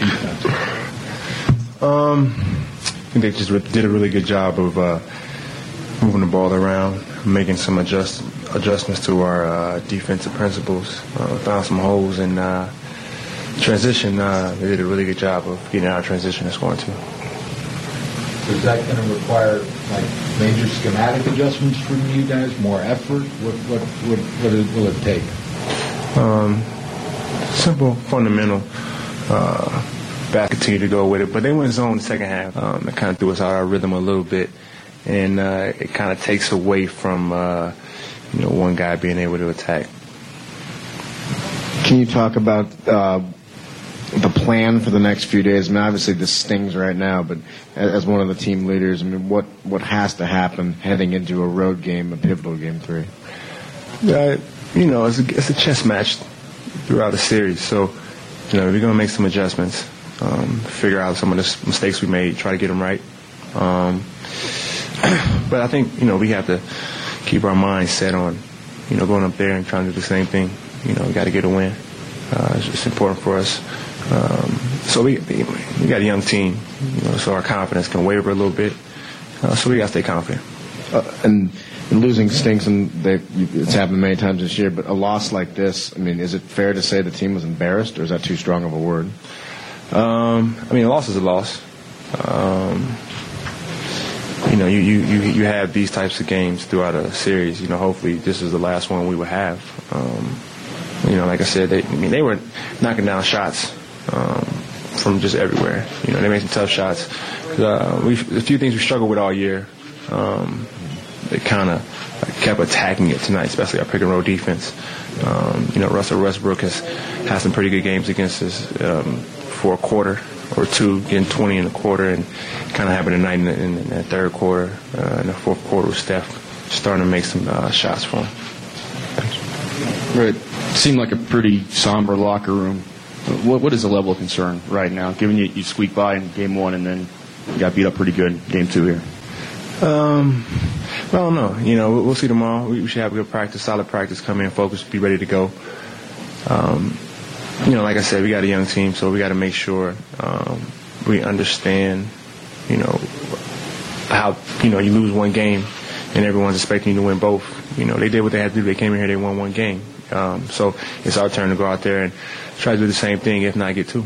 defense? Um, I think they just did a really good job of uh, moving the ball around, making some adjust, adjustments to our uh, defensive principles, uh, found some holes in uh, transition. Uh, they did a really good job of getting of transition and scoring two. Is that going to require like major schematic adjustments from you guys? More effort? What what what, what will it take? Um, simple, fundamental. Uh, back continue to go with it, but they went zone the second half. Um, it kind of threw us out our rhythm a little bit, and uh, it kind of takes away from uh, you know one guy being able to attack. Can you talk about uh, the plan for the next few days? I mean, obviously this stings right now, but as one of the team leaders, I mean, what what has to happen heading into a road game, a pivotal game three? Yeah, you know, it's a, it's a chess match throughout the series, so you know we're going to make some adjustments, um, figure out some of the mistakes we made, try to get them right. Um, but I think you know we have to keep our minds set on you know going up there and trying to do the same thing. You know, we got to get a win. Uh, it's, it's important for us. Um, so we we got a young team, you know, so our confidence can waver a little bit. Uh, so we got to stay confident. Uh, and, and, losing stinks, and they, it's happened many times this year. But a loss like this, I mean, is it fair to say the team was embarrassed, or is that too strong of a word? Um, I mean, a loss is a loss. Um, you know, you, you, you, have these types of games throughout a series. You know, hopefully this is the last one we will have. Um, you know, like I said, they, I mean, they were knocking down shots um, from just everywhere. You know, they made some tough shots. Uh, we a few things we struggled with all year. Um, they kind of kept attacking it tonight, especially our pick and roll defense. Um, you know, Russell Westbrook has had some pretty good games against us um, for a quarter or two, getting 20 in a quarter, and kind of having a night in the, in the third quarter. Uh, in the fourth quarter with Steph starting to make some uh, shots for him. Right. Seemed like a pretty somber locker room what, what is the level of concern right now, given you, you squeaked by in game one and then you got beat up pretty good game two here? Um, well, I don't know. You know, we'll see tomorrow. We should have good practice, solid practice, come in, focus, be ready to go. Um, you know, like I said, we got a young team, so we got to make sure um, we understand, you know, how, you know, you lose one game and everyone's expecting you to win both. You know, they did what they had to do. They came in here, they won one game. Um, so it's our turn to go out there and try to do the same thing, if not get two.